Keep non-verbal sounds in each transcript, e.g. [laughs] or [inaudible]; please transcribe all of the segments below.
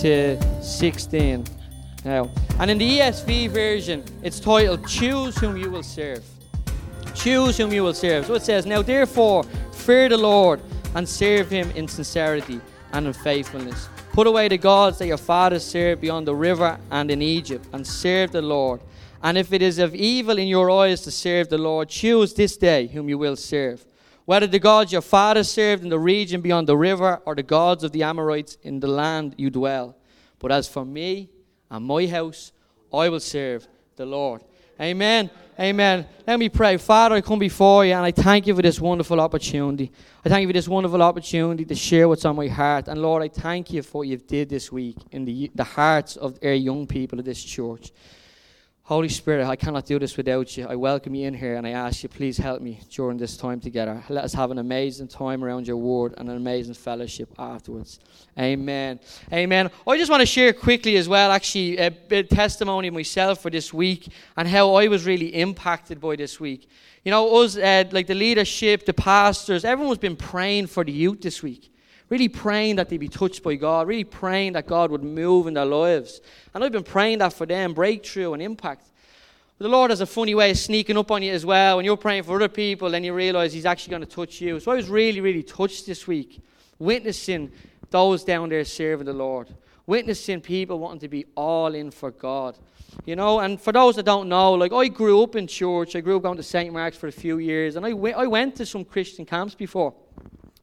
to 16 now. And in the ESV version, it's titled Choose Whom You Will Serve. Choose whom you will serve. So it says, Now therefore, fear the Lord and serve him in sincerity and in faithfulness. Put away the gods that your fathers served beyond the river and in Egypt, and serve the Lord. And if it is of evil in your eyes to serve the Lord, choose this day whom you will serve. Whether the gods your fathers served in the region beyond the river, or the gods of the Amorites in the land you dwell. But as for me and my house, I will serve the Lord. Amen. Amen. Let me pray. Father, I come before you and I thank you for this wonderful opportunity. I thank you for this wonderful opportunity to share what's on my heart. And Lord, I thank you for what you've did this week in the, the hearts of our young people of this church. Holy Spirit, I cannot do this without you. I welcome you in here and I ask you, please help me during this time together. Let us have an amazing time around your word and an amazing fellowship afterwards. Amen. Amen. I just want to share quickly as well, actually, a bit of testimony myself for this week and how I was really impacted by this week. You know, us, uh, like the leadership, the pastors, everyone's been praying for the youth this week really praying that they be touched by God, really praying that God would move in their lives. And I've been praying that for them, breakthrough and impact. But the Lord has a funny way of sneaking up on you as well. When you're praying for other people, then you realize He's actually going to touch you. So I was really, really touched this week, witnessing those down there serving the Lord, witnessing people wanting to be all in for God. You know, and for those that don't know, like I grew up in church. I grew up going to St. Mark's for a few years, and I, went, I went to some Christian camps before.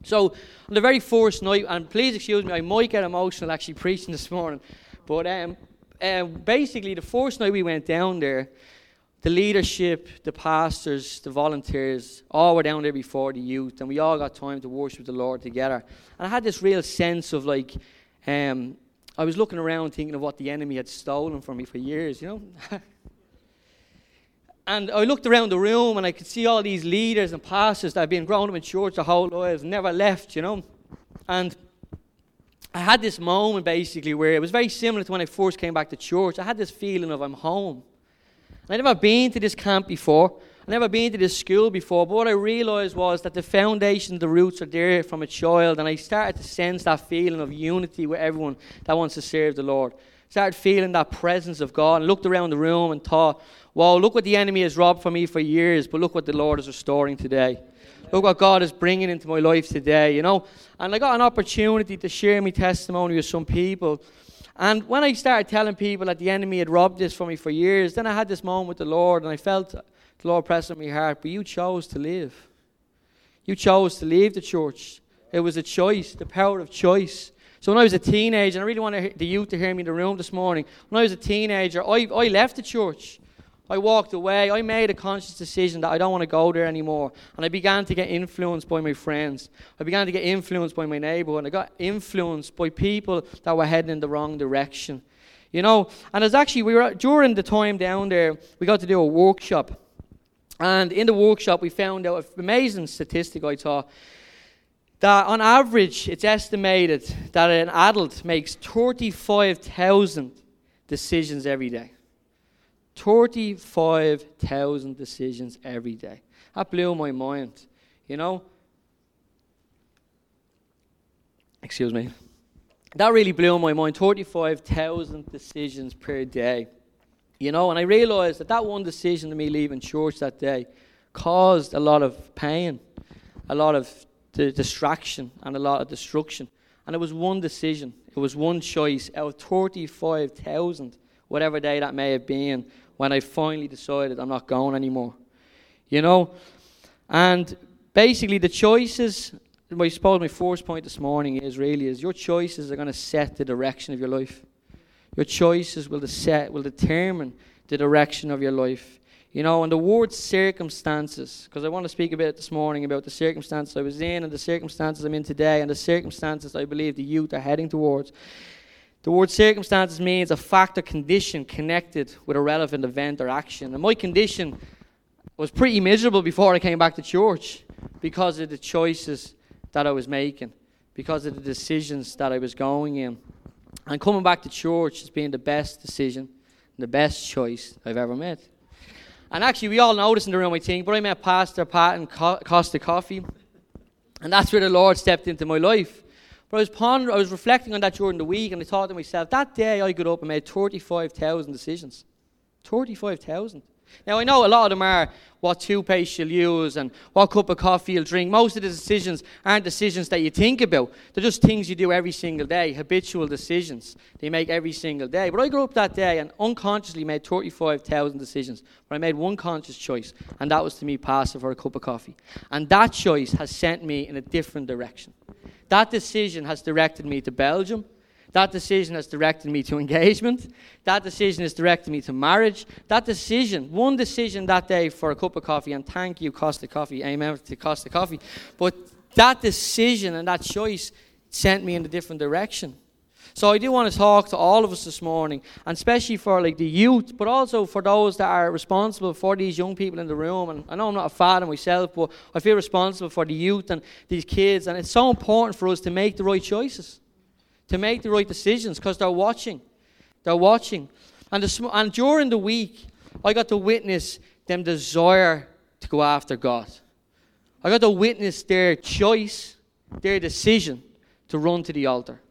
So on the very first night, and please excuse me, I might get emotional actually preaching this morning, but um, uh, basically the first night we went down there, the leadership, the pastors, the volunteers, all were down there before the youth, and we all got time to worship the Lord together. And I had this real sense of like, um, I was looking around thinking of what the enemy had stolen from me for years, you know. [laughs] And I looked around the room and I could see all these leaders and pastors that have been growing up in church their whole lives, never left, you know. And I had this moment basically where it was very similar to when I first came back to church. I had this feeling of I'm home. I'd never been to this camp before. I'd never been to this school before. But what I realized was that the foundation, the roots are there from a child. And I started to sense that feeling of unity with everyone that wants to serve the Lord. Started feeling that presence of God and looked around the room and thought, Wow, look what the enemy has robbed from me for years, but look what the Lord is restoring today. Look what God is bringing into my life today, you know. And I got an opportunity to share my testimony with some people. And when I started telling people that the enemy had robbed this from me for years, then I had this moment with the Lord, and I felt the Lord pressing my heart. But you chose to live. You chose to leave the church. It was a choice, the power of choice. So when I was a teenager, and I really want the youth to hear me in the room this morning. When I was a teenager, I, I left the church. I walked away. I made a conscious decision that I don't want to go there anymore. And I began to get influenced by my friends. I began to get influenced by my neighborhood. I got influenced by people that were heading in the wrong direction. You know, and it's actually, we were during the time down there, we got to do a workshop. And in the workshop, we found out an amazing statistic, I thought, that on average, it's estimated that an adult makes 35,000 decisions every day. 35,000 decisions every day. That blew my mind, you know. Excuse me. That really blew my mind. 35,000 decisions per day. You know, and I realized that that one decision to me leaving church that day caused a lot of pain, a lot of distraction, and a lot of destruction. And it was one decision, it was one choice out of 35,000, whatever day that may have been, when I finally decided I'm not going anymore. You know? And basically, the choices, I suppose my first point this morning is really is your choices are going to set the direction of your life. Your choices will, set, will determine the direction of your life. You know, and the word circumstances, because I want to speak a bit this morning about the circumstances I was in and the circumstances I'm in today and the circumstances I believe the youth are heading towards. The word circumstances means a fact or condition connected with a relevant event or action. And my condition was pretty miserable before I came back to church because of the choices that I was making, because of the decisions that I was going in. And coming back to church has been the best decision, the best choice I've ever made. And actually, we all this in the room, I think, but I met Pastor Pat and Costa Coffee, and that's where the Lord stepped into my life. But I was pondering, I was reflecting on that during the week, and I thought to myself, that day I got up and made 35,000 decisions. 35,000. Now, I know a lot of them are what toothpaste you'll use and what cup of coffee you'll drink. Most of the decisions aren't decisions that you think about. They're just things you do every single day, habitual decisions they make every single day. But I grew up that day and unconsciously made 35,000 decisions. But I made one conscious choice, and that was to me Pastor for a cup of coffee. And that choice has sent me in a different direction. That decision has directed me to Belgium. That decision has directed me to engagement. That decision has directed me to marriage. That decision, one decision that day for a cup of coffee, and thank you, Costa Coffee, amen, to Costa Coffee. But that decision and that choice sent me in a different direction. So I do want to talk to all of us this morning, and especially for like the youth, but also for those that are responsible for these young people in the room. And I know I'm not a father myself, but I feel responsible for the youth and these kids. And it's so important for us to make the right choices to make the right decisions because they're watching. They're watching. And, the, and during the week, I got to witness them desire to go after God. I got to witness their choice, their decision to run to the altar.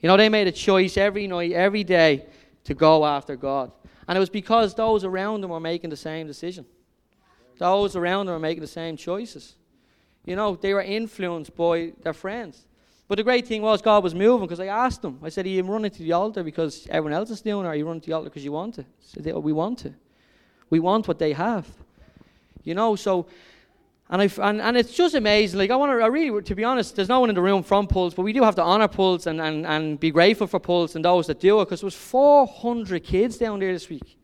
You know, they made a choice every night, every day to go after God. And it was because those around them were making the same decision. Those around them were making the same choices. You know, they were influenced by their friends. But the great thing was God was moving because I asked him. I said, Are you running to the altar because everyone else is doing it, or are you running to the altar because you want to? He said, oh, We want to. We want what they have. You know, so, and, I, and, and it's just amazing. Like, I want to, I really, to be honest, there's no one in the room from Pulse, but we do have to honor Pulse and, and, and be grateful for Pulse and those that do it because there was 400 kids down there this week.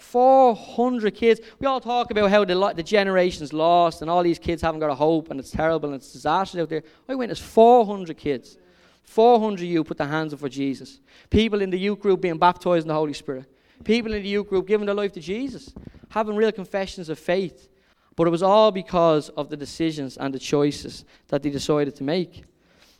400 kids. We all talk about how the, the generation's lost and all these kids haven't got a hope and it's terrible and it's disastrous out there. I went as 400 kids. 400 you put their hands up for Jesus. People in the youth group being baptized in the Holy Spirit. People in the youth group giving their life to Jesus. Having real confessions of faith. But it was all because of the decisions and the choices that they decided to make.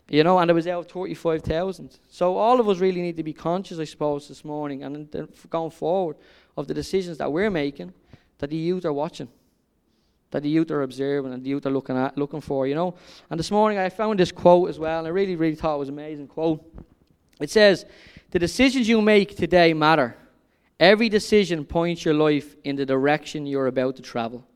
You know, and it was out 35,000. So all of us really need to be conscious, I suppose, this morning and going forward of the decisions that we're making that the youth are watching, that the youth are observing, and the youth are looking at, looking for. You know. And this morning I found this quote as well, and I really, really thought it was an amazing quote. It says, "The decisions you make today matter. Every decision points your life in the direction you're about to travel.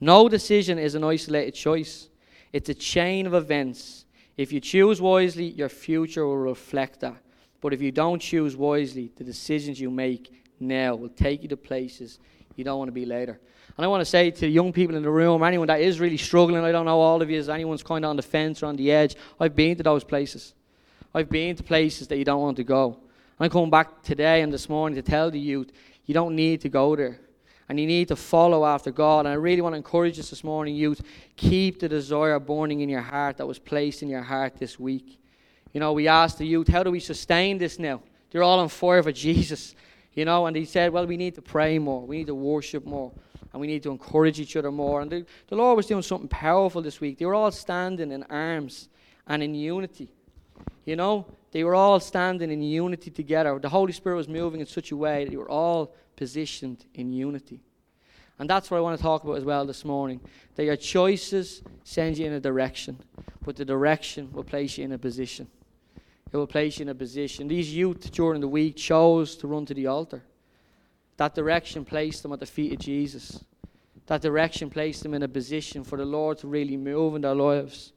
No decision is an isolated choice. It's a chain of events. If you choose wisely, your future will reflect that. But if you don't choose wisely, the decisions you make now We'll take you to places you don't want to be later. And I want to say to the young people in the room, anyone that is really struggling, I don't know all of you, is anyone's kind of on the fence or on the edge, I've been to those places. I've been to places that you don't want to go. I'm coming back today and this morning to tell the youth, you don't need to go there. And you need to follow after God. And I really want to encourage us this morning, youth, keep the desire burning in your heart that was placed in your heart this week. You know, we asked the youth, how do we sustain this now? They're all on fire for Jesus. You know, and he said, well, we need to pray more. We need to worship more. And we need to encourage each other more. And the, the Lord was doing something powerful this week. They were all standing in arms and in unity. You know, they were all standing in unity together. The Holy Spirit was moving in such a way that they were all positioned in unity. And that's what I want to talk about as well this morning. That your choices send you in a direction, but the direction will place you in a position. It will place you in a position. These youth during the week chose to run to the altar. That direction placed them at the feet of Jesus. That direction placed them in a position for the Lord to really move in their lives.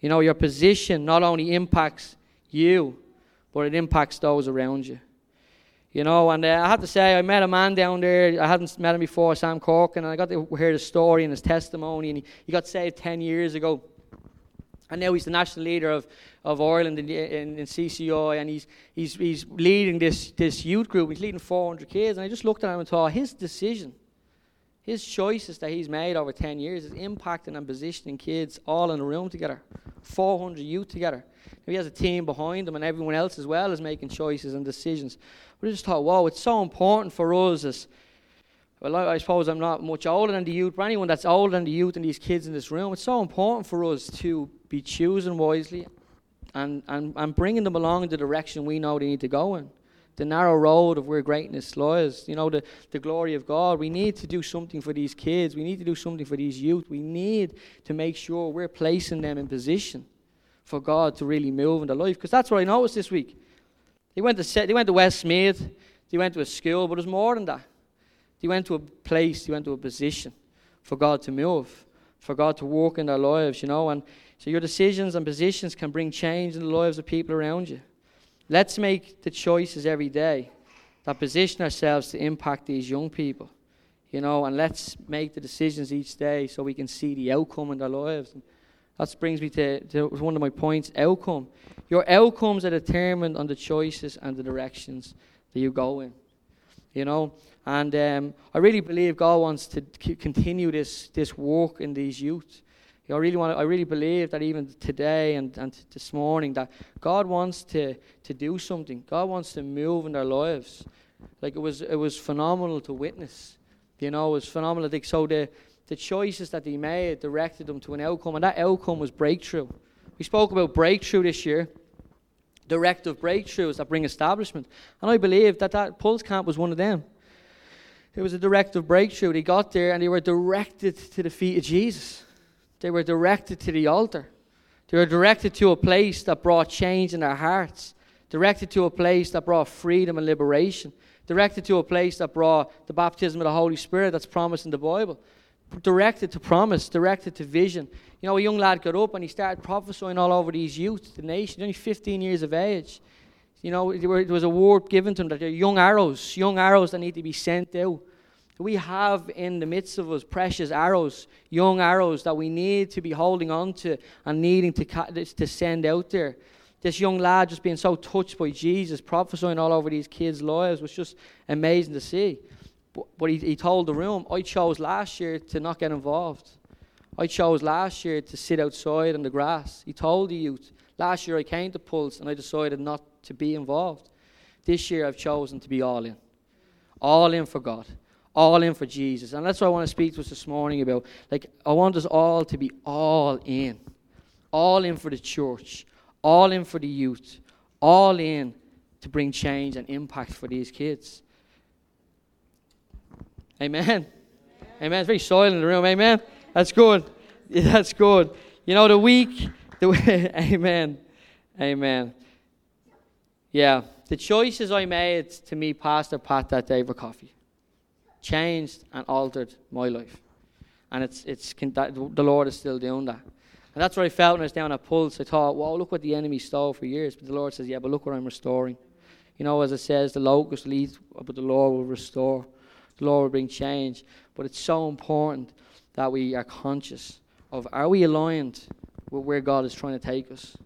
You know, your position not only impacts you, but it impacts those around you. You know, and uh, I have to say, I met a man down there. I hadn't met him before, Sam Corkin, and I got to hear his story and his testimony. And he, he got saved 10 years ago. And now he's the national leader of, of Ireland in, in, in CCI, and he's, he's, he's leading this, this youth group. He's leading 400 kids. And I just looked at him and thought, his decision, his choices that he's made over 10 years is impacting and positioning kids all in a room together, 400 youth together. He has a team behind him, and everyone else as well is making choices and decisions. But I just thought, wow, it's so important for us as well, I suppose I'm not much older than the youth, but anyone that's older than the youth and these kids in this room, it's so important for us to be choosing wisely and, and, and bringing them along in the direction we know they need to go in. The narrow road of where greatness lies, you know, the, the glory of God. We need to do something for these kids. We need to do something for these youth. We need to make sure we're placing them in position for God to really move in their life. Because that's what I noticed this week. They went to they went to Westmeath, they went to a school, but it was more than that. They went to a place, they went to a position for God to move, for God to walk in their lives, you know. And so your decisions and positions can bring change in the lives of people around you. Let's make the choices every day that position ourselves to impact these young people, you know, and let's make the decisions each day so we can see the outcome in their lives. And that brings me to, to one of my points outcome. Your outcomes are determined on the choices and the directions that you go in, you know. And um, I really believe God wants to continue this, this work in these youth. I really want. To, I really believe that even today and, and this morning that God wants to, to do something. God wants to move in their lives. Like it was it was phenomenal to witness. You know, it was phenomenal. Like So the the choices that they made directed them to an outcome, and that outcome was breakthrough. We spoke about breakthrough this year. Directive breakthroughs that bring establishment, and I believe that that Pulse Camp was one of them. It was a directive breakthrough. They got there and they were directed to the feet of Jesus. They were directed to the altar. They were directed to a place that brought change in their hearts, directed to a place that brought freedom and liberation, directed to a place that brought the baptism of the Holy Spirit that's promised in the Bible, directed to promise, directed to vision. You know, a young lad got up and he started prophesying all over these youth, the nation, only 15 years of age. You know, there was a word given to them that they're young arrows, young arrows that need to be sent out we have in the midst of us precious arrows, young arrows that we need to be holding on to and needing to, to send out there. This young lad just being so touched by Jesus, prophesying all over these kids' lives was just amazing to see. But, he, he told the room, I chose last year to not get involved. I chose last year to sit outside on the grass. He told the youth, last year I came to Pulse and I decided not to be involved. This year I've chosen to be all in. All in for God all in for Jesus. And that's what I want to speak to us this morning about. Like, I want us all to be all in. All in for the church, all in for the youth, all in to bring change and impact for these kids. Amen. Amen. Amen. It's very silent in the room. Amen. That's good. Yeah, [laughs] that's good. You know, the week, the [laughs] Amen. Amen. Yeah. The choices I made to meet Pastor Pat that day for coffee changed and altered my life. And it's, it's, the Lord is still doing that. And that's what I felt when I was down at Pulse. I thought, wow, look what the enemy stole for years. But the Lord says, yeah, but look what I'm restoring. You know, as it says, the locust leads, but the Lord will restore. The Lord will bring change. But it's so important that we are conscious of are we aligned with where God is trying to take us?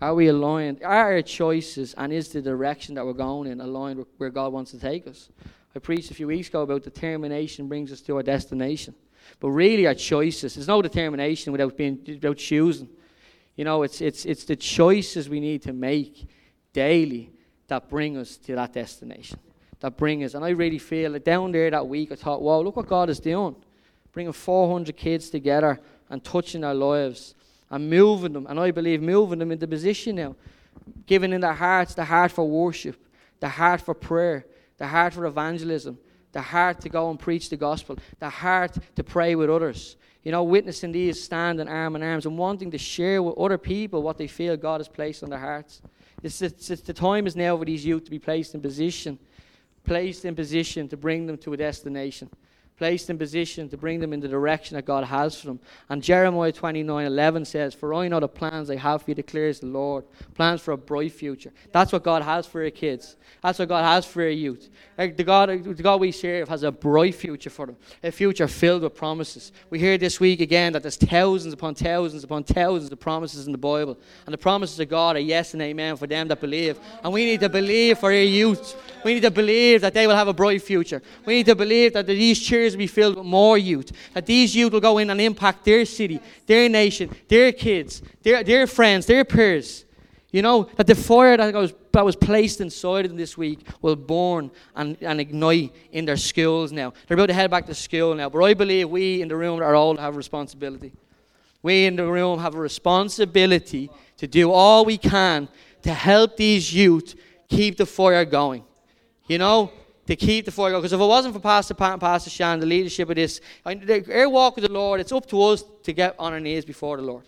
Are we aligned? Are our choices and is the direction that we're going in aligned with where God wants to take us? I preached a few weeks ago about determination brings us to our destination. But really, our choices. There's no determination without being without choosing. You know, it's it's it's the choices we need to make daily that bring us to that destination. That bring us. And I really feel that down there that week, I thought, wow, look what God is doing, bringing 400 kids together and touching their lives and moving them. And I believe moving them into position now, giving in their hearts the heart for worship, the heart for prayer, the heart for evangelism, the heart to go and preach the gospel, the heart to pray with others. You know, witnessing these standing arm in arms and wanting to share with other people what they feel God has placed on their hearts. It's, it's, it's the time is now for these youth to be placed in position, placed in position to bring them to a destination placed in position to bring them in the direction that God has for them. And Jeremiah 29 11 says, For I know the plans I have for you, declares the Lord. Plans for a bright future. That's what God has for your kids. That's what God has for your youth. The, God, the God we serve has a bright future for them, a future filled with promises. We hear this week again that there's thousands upon thousands upon thousands of promises in the Bible. And the promises of God are yes and amen for them that believe. And we need to believe for our youth. We need to believe that they will have a bright future. We need to believe that these churches will be filled with more youth. That these youth will go in and impact their city, their nation, their kids, their, their friends, their peers. You know, that the fire that was, that was placed inside them this week will burn and, and ignite in their schools now. They're about to head back to school now. But I believe we in the room are all have responsibility. We in the room have a responsibility to do all we can to help these youth keep the fire going. You know, to keep the fire going. Because if it wasn't for Pastor Pat and Pastor Shan, the leadership of this, our walk with the Lord, it's up to us to get on our knees before the Lord.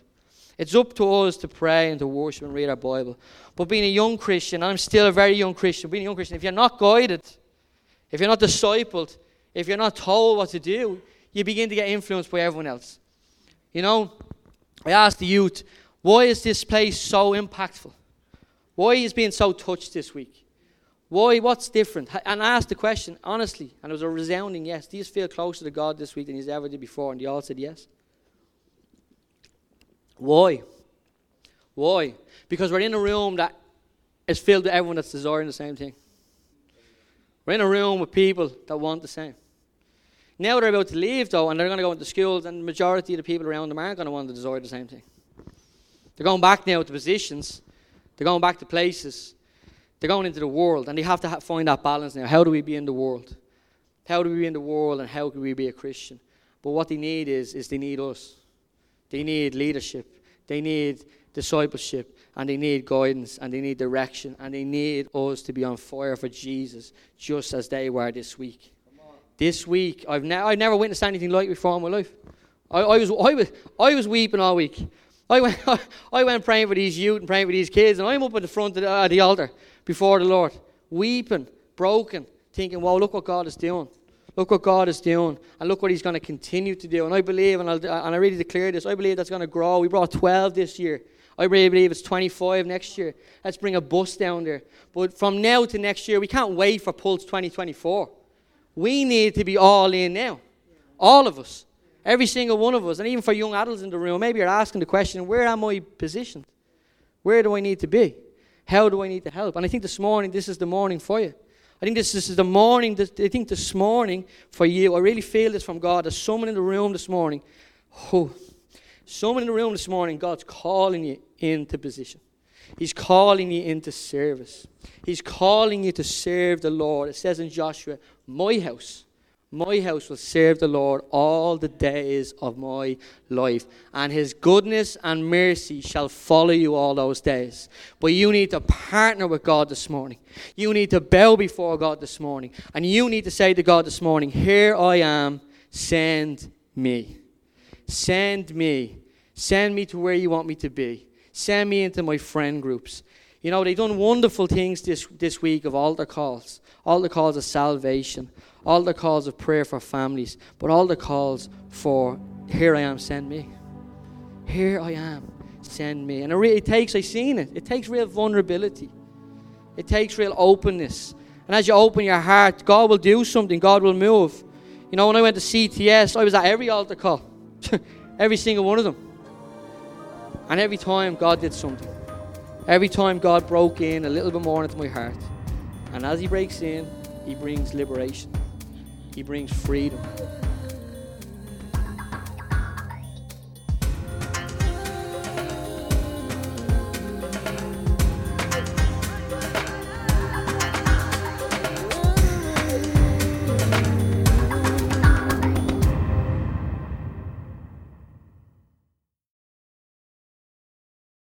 It's up to us to pray and to worship and read our Bible. But being a young Christian, I'm still a very young Christian, being a young Christian, if you're not guided, if you're not discipled, if you're not told what to do, you begin to get influenced by everyone else. You know, I asked the youth, why is this place so impactful? Why is being so touched this week? Why? What's different? And I asked the question honestly, and it was a resounding yes. Do you feel closer to God this week than you ever did before? And they all said yes. Why? Why? Because we're in a room that is filled with everyone that's desiring the same thing. We're in a room with people that want the same. Now they're about to leave, though, and they're going to go into schools, and the majority of the people around them aren't going to want to desire the same thing. They're going back now to positions, they're going back to places, they're going into the world, and they have to find that balance now. How do we be in the world? How do we be in the world, and how can we be a Christian? But what they need is, is they need us. They need leadership. They need discipleship. And they need guidance. And they need direction. And they need us to be on fire for Jesus, just as they were this week. This week, I've, ne- I've never witnessed anything like it before in my life. I, I, was, I, was, I was weeping all week. I went, [laughs] I went praying for these youth and praying for these kids, and I'm up at the front of the, uh, the altar before the Lord, weeping, broken, thinking, wow, look what God is doing. Look what God is doing, and look what He's going to continue to do. And I believe, and, I'll, and I really declare this, I believe that's going to grow. We brought 12 this year. I really believe it's 25 next year. Let's bring a bus down there. But from now to next year, we can't wait for Pulse 2024. We need to be all in now. All of us. Every single one of us. And even for young adults in the room, maybe you're asking the question, where am I positioned? Where do I need to be? How do I need to help? And I think this morning, this is the morning for you. I think this, this is the morning, this, I think this morning for you, I really feel this from God. There's someone in the room this morning. Oh, someone in the room this morning, God's calling you into position. He's calling you into service. He's calling you to serve the Lord. It says in Joshua, My house my house will serve the Lord all the days of my life, and his goodness and mercy shall follow you all those days. But you need to partner with God this morning. You need to bow before God this morning, and you need to say to God this morning, Here I am, send me. Send me. Send me to where you want me to be. Send me into my friend groups. You know, they've done wonderful things this, this week of altar calls, altar calls of salvation, all the calls of prayer for families, but all the calls for, here I am, send me. Here I am, send me. And it, really, takes, I've seen it, it takes real vulnerability. It takes real openness. And as you open your heart, God will do something, God will move. You know, when I went to CTS, I was at every altar call, [laughs] every single one of them. And every time, God did something. Every time, God broke in a little bit more into my heart. And as He breaks in, He brings liberation. He brings freedom.